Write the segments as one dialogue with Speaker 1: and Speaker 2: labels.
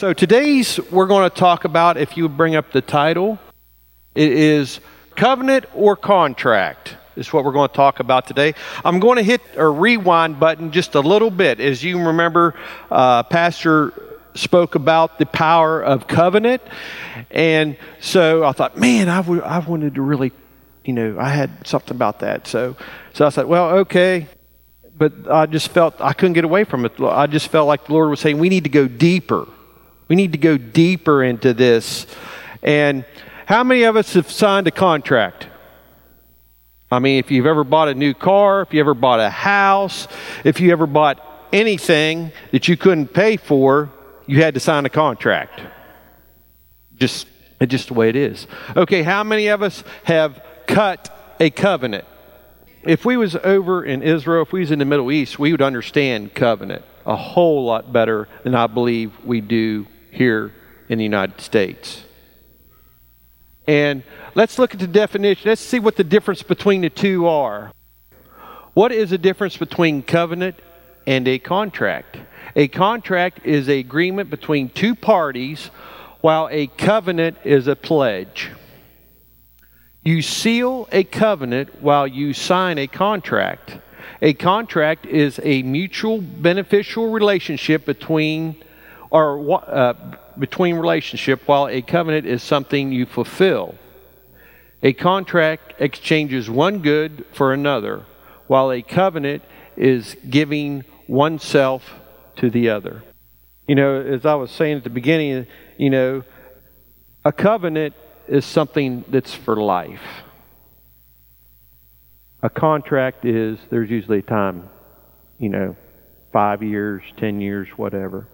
Speaker 1: So today's we're going to talk about if you bring up the title, it is covenant or contract. Is what we're going to talk about today. I'm going to hit a rewind button just a little bit. As you remember, uh, Pastor spoke about the power of covenant. And so I thought, man, I, w- I wanted to really, you know, I had something about that. So, so I said, well, okay. But I just felt I couldn't get away from it. I just felt like the Lord was saying, we need to go deeper. We need to go deeper into this. And how many of us have signed a contract? I mean, if you've ever bought a new car, if you ever bought a house, if you ever bought anything that you couldn't pay for, you had to sign a contract. Just, just the way it is. Okay, how many of us have cut a covenant? If we was over in Israel, if we was in the Middle East, we would understand covenant a whole lot better than I believe we do here in the United States. And let's look at the definition. Let's see what the difference between the two are. What is the difference between covenant and a contract? A contract is an agreement between two parties, while a covenant is a pledge. You seal a covenant while you sign a contract. A contract is a mutual beneficial relationship between or uh, between relationship, while a covenant is something you fulfill. A contract exchanges one good for another, while a covenant is giving oneself to the other. You know, as I was saying at the beginning, you know, a covenant is something that's for life. A contract is, there's usually a time, you know, five years, ten years, whatever.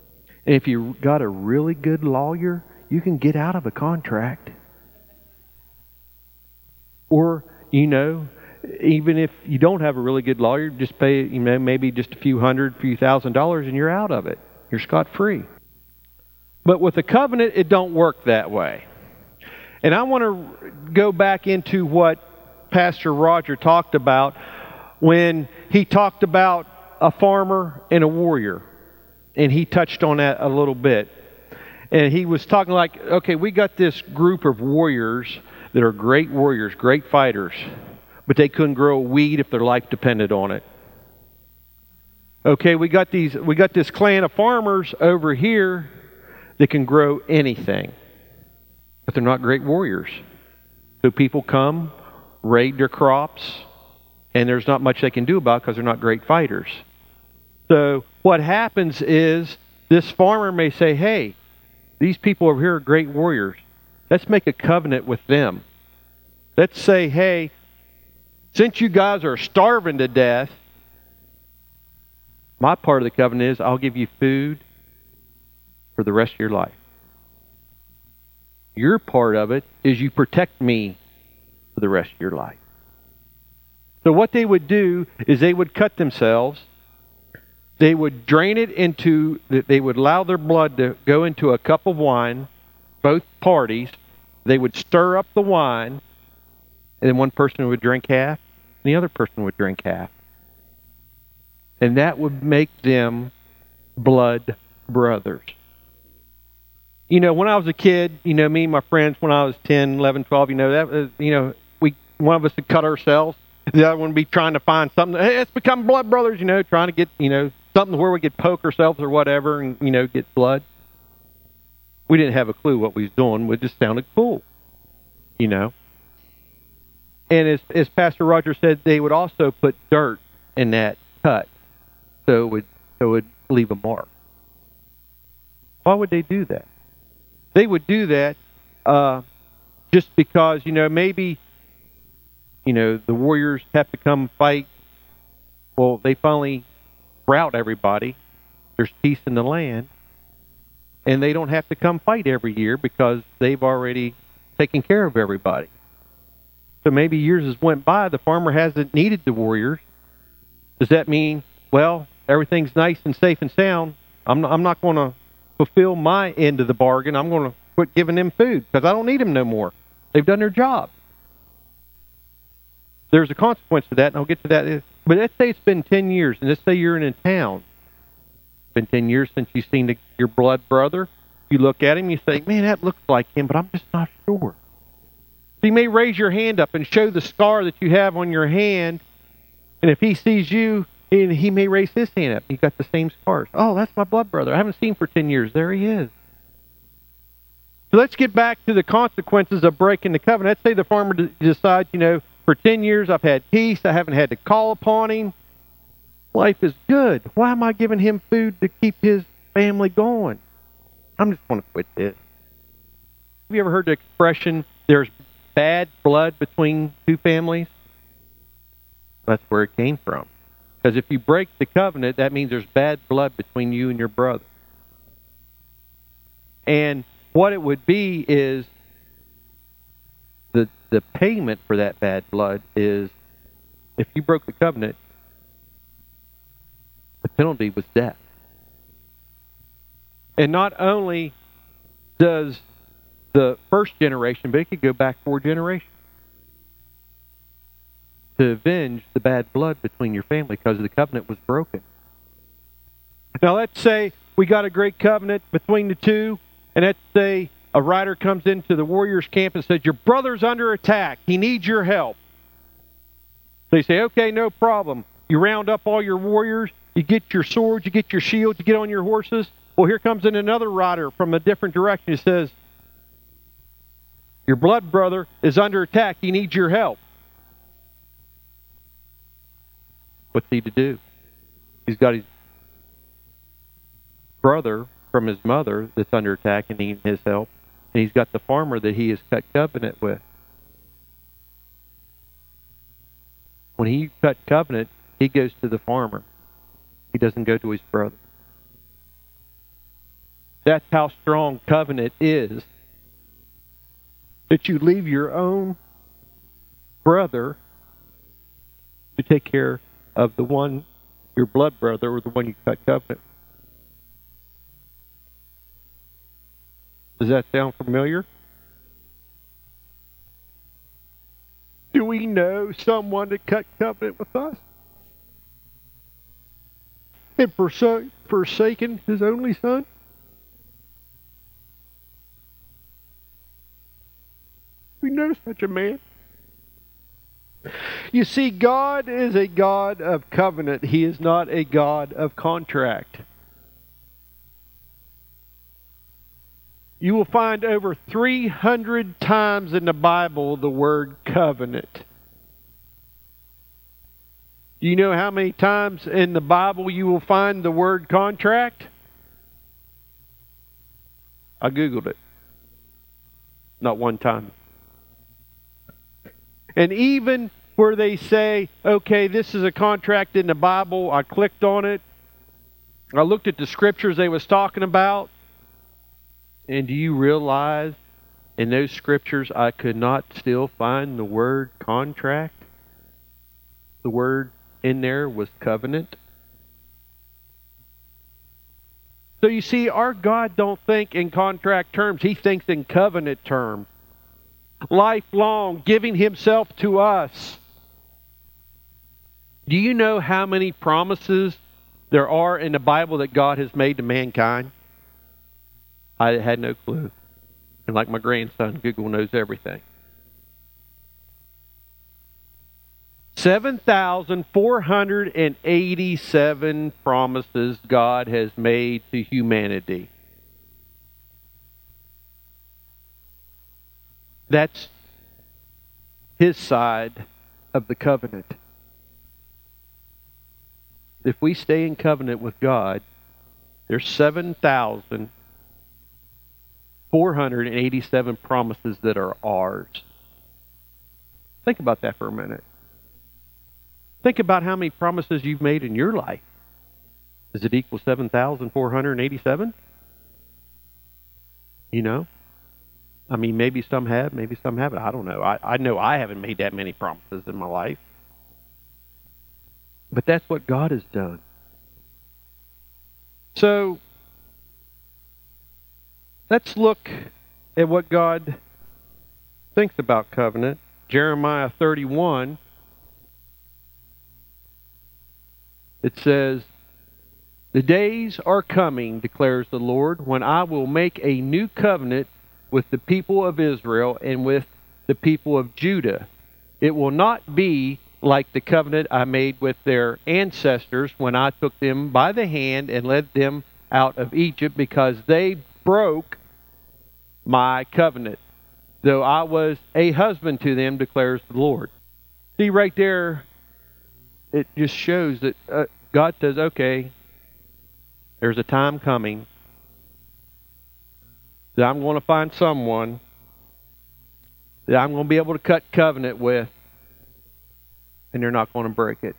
Speaker 1: If you got a really good lawyer, you can get out of a contract. Or, you know, even if you don't have a really good lawyer, just pay, you know, maybe just a few hundred, few thousand dollars and you're out of it. You're scot free. But with a covenant, it don't work that way. And I want to go back into what Pastor Roger talked about when he talked about a farmer and a warrior and he touched on that a little bit. And he was talking like, okay, we got this group of warriors that are great warriors, great fighters, but they couldn't grow a weed if their life depended on it. Okay, we got these we got this clan of farmers over here that can grow anything. But they're not great warriors. So people come, raid their crops, and there's not much they can do about because they're not great fighters. So what happens is this farmer may say, hey, these people over here are great warriors. Let's make a covenant with them. Let's say, hey, since you guys are starving to death, my part of the covenant is I'll give you food for the rest of your life. Your part of it is you protect me for the rest of your life. So, what they would do is they would cut themselves they would drain it into, they would allow their blood to go into a cup of wine, both parties. They would stir up the wine, and then one person would drink half, and the other person would drink half. And that would make them blood brothers. You know, when I was a kid, you know, me and my friends, when I was 10, 11, 12, you know, that was, you know, we, one of us would cut ourselves. The other one would be trying to find something. Hey, let's become blood brothers, you know, trying to get, you know, something where we could poke ourselves or whatever and, you know, get blood. We didn't have a clue what we was doing. It just sounded cool, you know. And as, as Pastor Roger said, they would also put dirt in that cut so it would, so it would leave a mark. Why would they do that? They would do that uh, just because, you know, maybe, you know, the warriors have to come fight. Well, they finally sprout everybody. There's peace in the land. And they don't have to come fight every year because they've already taken care of everybody. So maybe years has went by, the farmer hasn't needed the warriors. Does that mean, well, everything's nice and safe and sound? I'm not, I'm not going to fulfill my end of the bargain. I'm going to quit giving them food because I don't need them no more. They've done their job. There's a consequence to that, and I'll get to that but let's say it's been 10 years, and let's say you're in a town. It's been 10 years since you've seen the, your blood brother. You look at him, you say, man, that looks like him, but I'm just not sure. So you may raise your hand up and show the scar that you have on your hand, and if he sees you, and he may raise his hand up. You've got the same scars. Oh, that's my blood brother. I haven't seen for 10 years. There he is. So let's get back to the consequences of breaking the covenant. Let's say the farmer decides, you know, for 10 years I've had peace. I haven't had to call upon him. Life is good. Why am I giving him food to keep his family going? I'm just going to quit this. Have you ever heard the expression, there's bad blood between two families? That's where it came from. Because if you break the covenant, that means there's bad blood between you and your brother. And what it would be is the payment for that bad blood is if you broke the covenant, the penalty was death. And not only does the first generation, but it could go back four generations to avenge the bad blood between your family because the covenant was broken. Now, let's say we got a great covenant between the two, and let's say a rider comes into the Warriors camp and says, Your brother's under attack. He needs your help. They say, Okay, no problem. You round up all your warriors, you get your swords, you get your shields, you get on your horses. Well, here comes in another rider from a different direction. He says, Your blood brother is under attack. He needs your help. What's he to do? He's got his brother from his mother that's under attack and needing his help. And he's got the farmer that he has cut covenant with. When he cut covenant, he goes to the farmer. He doesn't go to his brother. That's how strong covenant is. That you leave your own brother to take care of the one, your blood brother, or the one you cut covenant. Does that sound familiar? Do we know someone that cut covenant with us? And forsaken his only son? We know such a man. You see, God is a God of covenant. He is not a God of contract. You will find over 300 times in the Bible the word covenant. Do you know how many times in the Bible you will find the word contract? I Googled it. Not one time. And even where they say, okay, this is a contract in the Bible, I clicked on it. I looked at the scriptures they was talking about. And do you realize in those scriptures I could not still find the word contract? The word in there was covenant. So you see, our God don't think in contract terms. He thinks in covenant terms lifelong, giving himself to us. Do you know how many promises there are in the Bible that God has made to mankind? I had no clue. And like my grandson, Google knows everything. 7,487 promises God has made to humanity. That's his side of the covenant. If we stay in covenant with God, there's 7,487 promises that are ours. Think about that for a minute. Think about how many promises you've made in your life. Does it equal 7,487? You know? I mean, maybe some have, maybe some haven't. I don't know. I, I know I haven't made that many promises in my life. But that's what God has done. So, let's look at what God thinks about covenant. Jeremiah 31, it says, The days are coming, declares the Lord, when I will make a new covenant with the people of Israel and with the people of Judah. It will not be like the covenant I made with their ancestors when I took them by the hand and led them out of Egypt, because they broke my covenant, though I was a husband to them, declares the Lord. See, right there, it just shows that uh, God says, okay, there's a time coming that I'm going to find someone that I'm going to be able to cut covenant with, and they're not going to break it.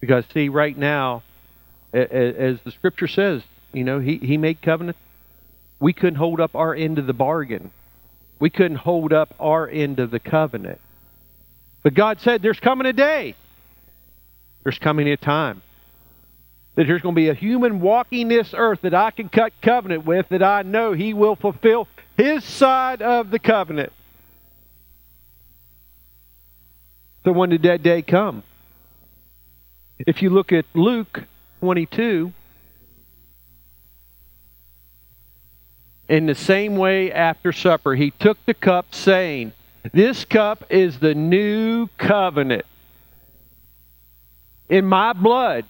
Speaker 1: Because, see, right now, as the scripture says, you know, he, he made covenant. We couldn't hold up our end of the bargain. We couldn't hold up our end of the covenant. But God said, there's coming a day. There's coming a time that there's going to be a human walking this earth that I can cut covenant with that I know he will fulfill his side of the covenant. So when did that day come? If you look at Luke 22, in the same way after supper, he took the cup, saying, This cup is the new covenant in my blood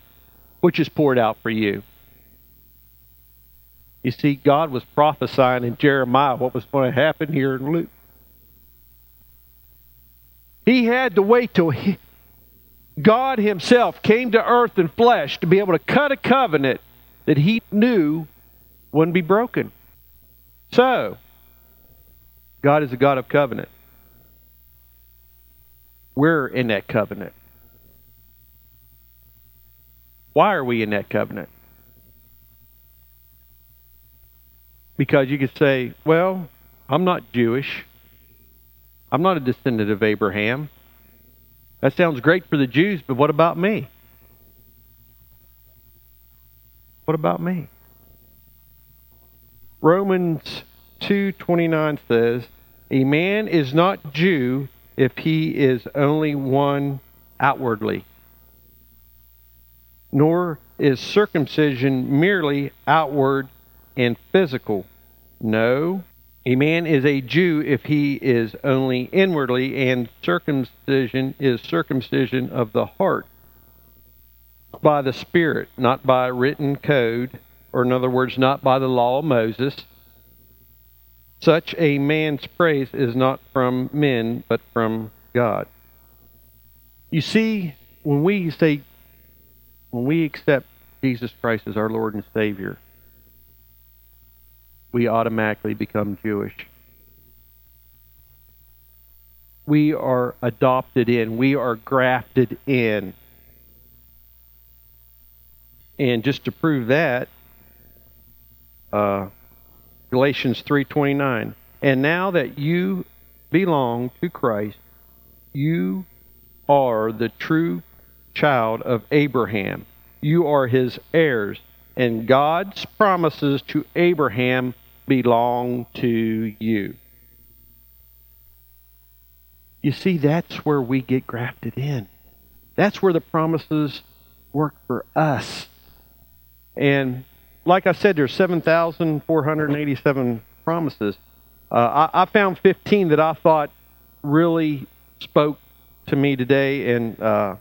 Speaker 1: which is poured out for you. You see, God was prophesying in Jeremiah what was going to happen here in Luke. He had to wait till he, God Himself came to earth in flesh to be able to cut a covenant that He knew wouldn't be broken. So, God is a God of covenant. We're in that covenant. Why are we in that covenant? Because you could say, well, I'm not Jewish. I'm not a descendant of Abraham. That sounds great for the Jews, but what about me? What about me? Romans 2:29 says, "A man is not Jew if he is only one outwardly." nor is circumcision merely outward and physical. No, a man is a Jew if he is only inwardly, and circumcision is circumcision of the heart by the Spirit, not by written code, or in other words, not by the law of Moses. Such a man's praise is not from men, but from God. You see, when we say when we accept Jesus Christ as our Lord and Savior, we automatically become Jewish. We are adopted in, we are grafted in. And just to prove that, uh, Galatians 3:29, and now that you belong to Christ, you are the true child of Abraham. You are his heirs, and God's promises to Abraham belong to you. You see, that's where we get grafted in. That's where the promises work for us. And like I said, there's 7,487 promises. Uh, I, I, found 15 that I thought really spoke to me today, and uh,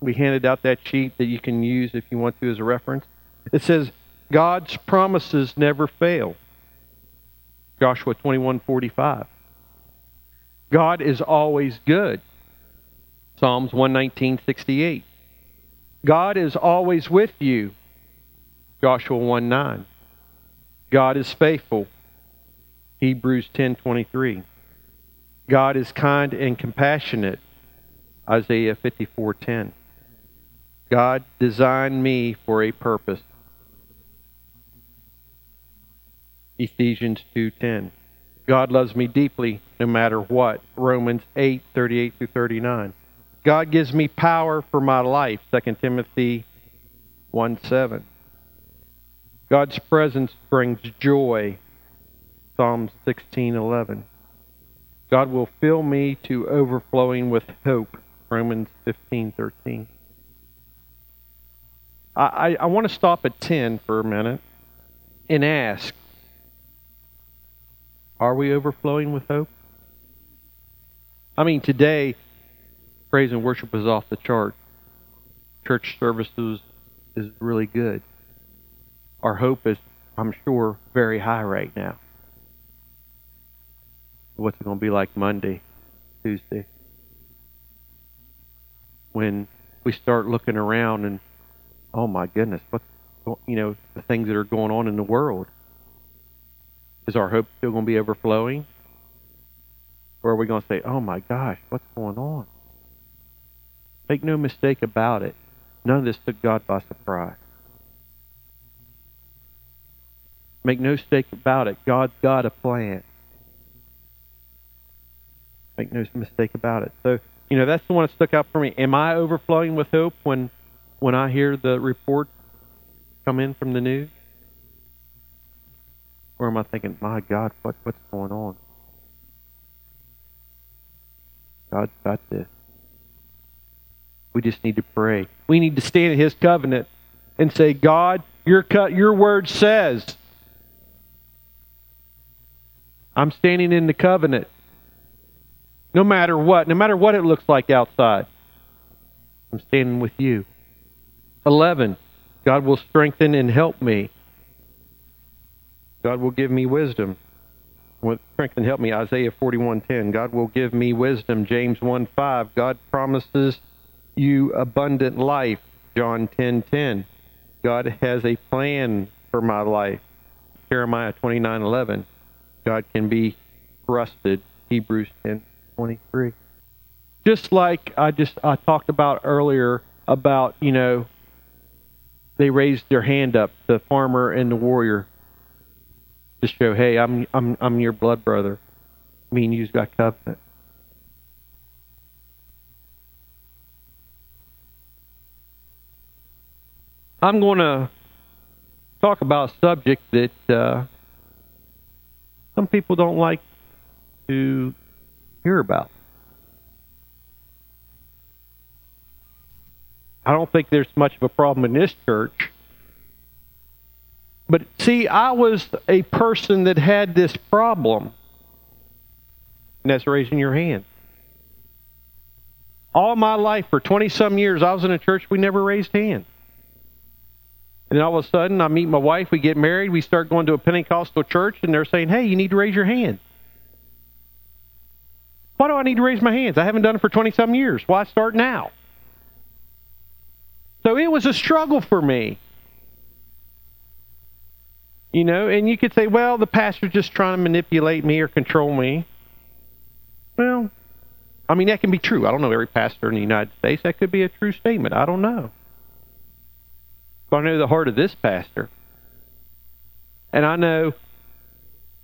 Speaker 1: we handed out that sheet that you can use if you want to as a reference. It says, God's promises never fail. Joshua 21:45. God is always good. Psalms 119:68. God is always with you. Joshua 1 9. God is faithful. Hebrews 10:23. God is kind and compassionate. Isaiah 54:10. God designed me for a purpose. Ephesians 2:10. God loves me deeply no matter what. Romans 8:38 through 39. God gives me power for my life. 2 Timothy 1:7. God's presence brings joy. Psalm 16:11. God will fill me to overflowing with hope. Romans 15:13. I, I, want to stop at 10 for a minute and ask Are we overflowing with hope? I mean, today, praise and worship is off the chart. Church services is really good. Our hope is, I'm sure, very high right now. What's it going to be like Monday, Tuesday? When we start looking around and, oh my goodness, what, you know, the things that are going on in the world. Is our hope still going to be overflowing? Or are we going to say, oh my gosh, what's going on? Make no mistake about it. None of this took God by surprise. Make no mistake about it. God's got a plan. Make no mistake about it. So, you know, that's the one that stuck out for me. Am I overflowing with hope when when I hear the report come in from the news? Or am I thinking, my God, what, what's going on? God's got this. We just need to pray. We need to stand in His covenant and say, God, your, your word says, I'm standing in the covenant. No matter what, no matter what it looks like outside, I'm standing with you. 11. God will strengthen and help me. God will give me wisdom with strength and help me isaiah 41.10 god will give me wisdom james 1.5 god promises you abundant life john 10.10 god has a plan for my life jeremiah 29.11 god can be trusted hebrews 10.23 just like i just i talked about earlier about you know they raised their hand up the farmer and the warrior to show, hey, I'm I'm I'm your blood brother. Me and you've got covenant. I'm going to talk about a subject that uh, some people don't like to hear about. I don't think there's much of a problem in this church but see, I was a person that had this problem. And that's raising your hand. All my life, for 20 some years, I was in a church we never raised hands. And then all of a sudden, I meet my wife, we get married, we start going to a Pentecostal church, and they're saying, hey, you need to raise your hand. Why do I need to raise my hands? I haven't done it for 20 some years. Why start now? So it was a struggle for me. You know, and you could say, well, the pastor's just trying to manipulate me or control me. Well, I mean, that can be true. I don't know every pastor in the United States. That could be a true statement. I don't know. I know the heart of this pastor. And I know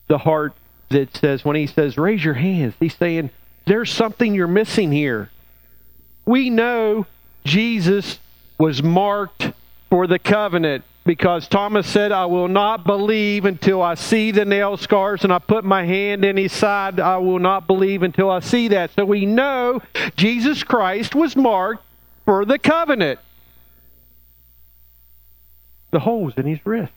Speaker 1: the heart that says, when he says, raise your hands, he's saying, there's something you're missing here. We know Jesus was marked for the covenant because Thomas said, I will not believe until I see the nail scars and I put my hand in his side. I will not believe until I see that. So we know Jesus Christ was marked for the covenant. The holes in his wrist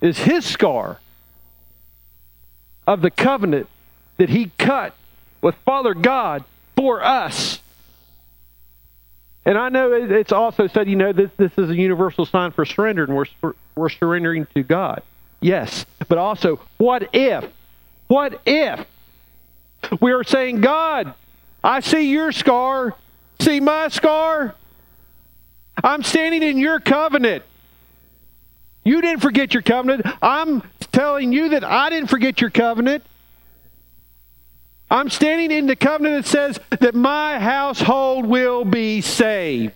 Speaker 1: is his scar of the covenant that he cut with Father God for us. And I know it's also said, you know, this, this is a universal sign for surrender, and we're, we're surrendering to God. Yes. But also, what if? What if we are saying, God, I see your scar, see my scar? I'm standing in your covenant. You didn't forget your covenant. I'm telling you that I didn't forget your covenant. I'm standing in the covenant that says that my household will be saved.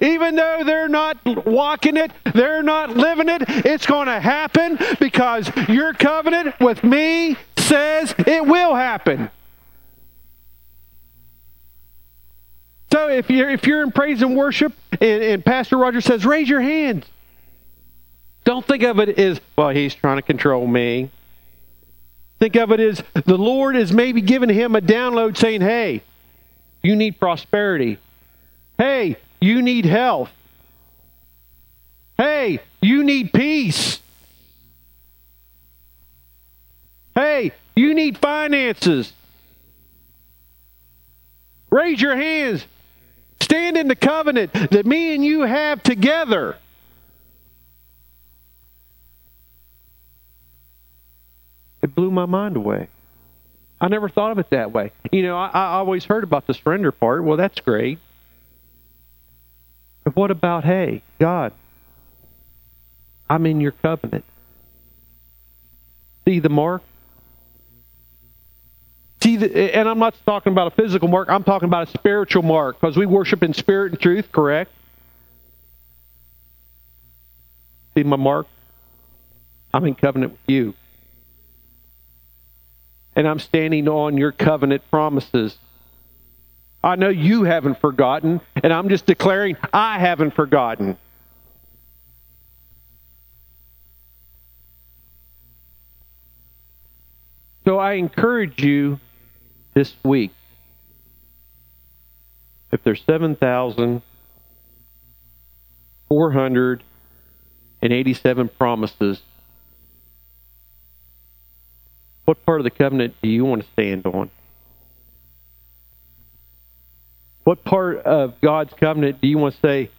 Speaker 1: Even though they're not walking it, they're not living it, it's going to happen because your covenant with me says it will happen. So if you're if you're in praise and worship and, and Pastor Roger says, raise your hands. Don't think of it as, well, he's trying to control me. Think of it as the Lord is maybe giving him a download saying, hey, you need prosperity. Hey, you need health. Hey, you need peace. Hey, you need finances. Raise your hands. Stand in the covenant that me and you have together. It blew my mind away. I never thought of it that way. You know, I, I always heard about the surrender part. Well, that's great. But what about, hey, God, I'm in your covenant. See the mark? See, and I'm not talking about a physical mark, I'm talking about a spiritual mark because we worship in spirit and truth, correct? See my mark? I'm in covenant with you and I'm standing on your covenant promises. I know you haven't forgotten, and I'm just declaring I haven't forgotten. So I encourage you this week. If there's 7,487 promises what part of the covenant do you want to stand on? What part of God's covenant do you want to say,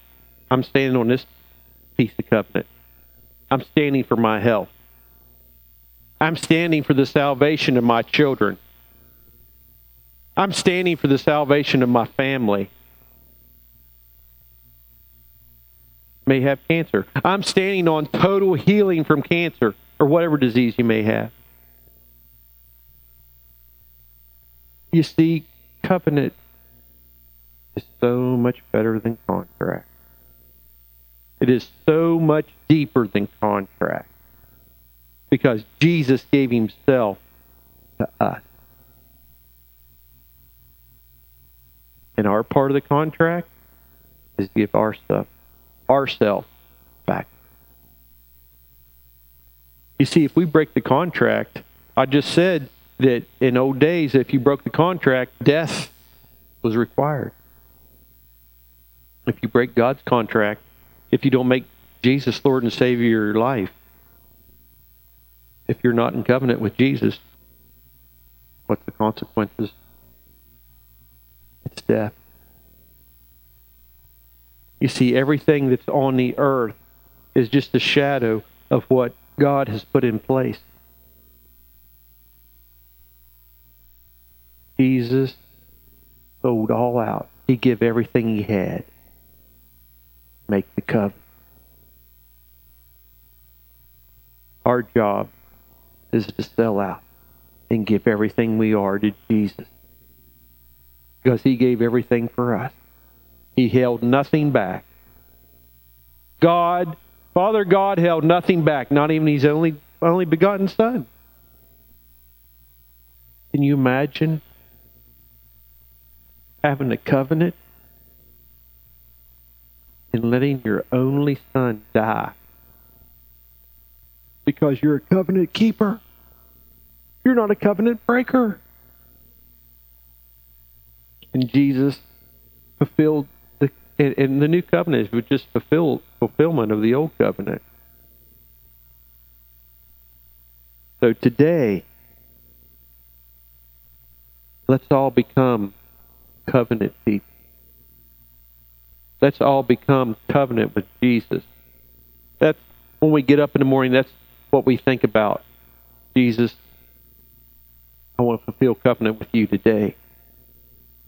Speaker 1: I'm standing on this piece of covenant? I'm standing for my health. I'm standing for the salvation of my children. I'm standing for the salvation of my family. May have cancer. I'm standing on total healing from cancer or whatever disease you may have. You see, covenant is so much better than contract. It is so much deeper than contract because Jesus gave himself to us. And our part of the contract is to give our stuff, ourselves back. You see, if we break the contract, I just said that in old days, if you broke the contract, death was required. If you break God's contract, if you don't make Jesus Lord and Savior of your life, if you're not in covenant with Jesus, what's the consequences? It's death. You see, everything that's on the earth is just a shadow of what God has put in place. Jesus sold all out. He gave everything he had. Make the covenant. Our job is to sell out and give everything we are to Jesus. Because he gave everything for us. He held nothing back. God, Father God held nothing back, not even his only only begotten son. Can you imagine having a covenant and letting your only son die because you're a covenant keeper. You're not a covenant breaker. And Jesus fulfilled the and, the new covenant was just fulfill fulfillment of the old covenant. So today, let's all become covenant people. Let's all become covenant with Jesus. That's when we get up in the morning, that's what we think about. Jesus, I want to fulfill covenant with you today.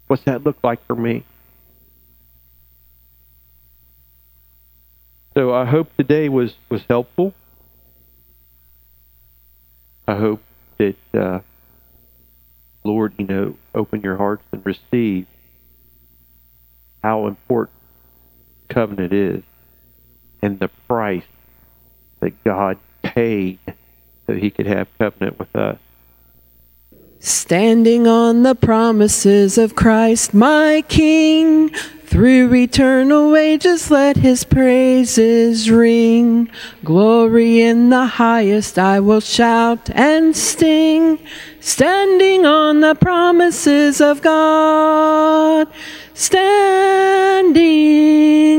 Speaker 1: What's that look like for me? So I hope today was, was helpful. I hope that uh, Lord, you know, open your hearts and receive how important covenant is and the price that God paid so he could have covenant with us.
Speaker 2: Standing on the promises of Christ, my King, Through eternal ages, let his praises ring. Glory in the highest, I will shout and sing. Standing on the promises of God. Standing,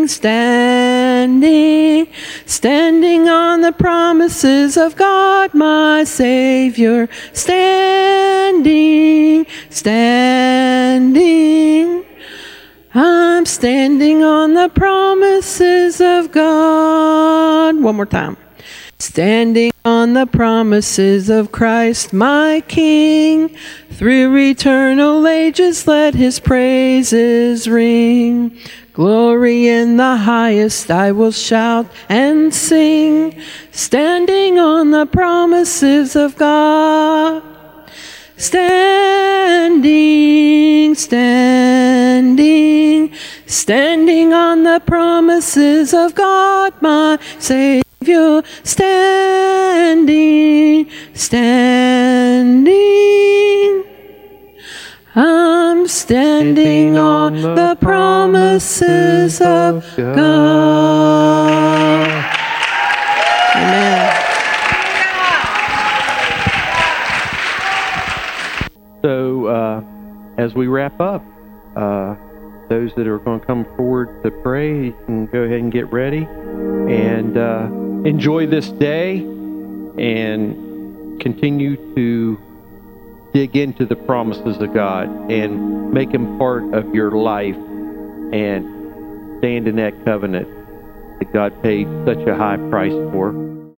Speaker 2: standing, standing on the promises of God, my Savior. Standing, standing. I'm standing on the promises of God. One more time. Standing on the promises of Christ my King. Through eternal ages let his praises ring. Glory in the highest I will shout and sing. Standing on the promises of God. Standing, standing, standing on the promises of God, my Savior. Standing, standing. I'm standing on the promises of God. Amen.
Speaker 1: So, uh, as we wrap up, uh, those that are going to come forward to pray can go ahead and get ready and uh, enjoy this day and continue to dig into the promises of God and make them part of your life and stand in that covenant that God paid such a high price for.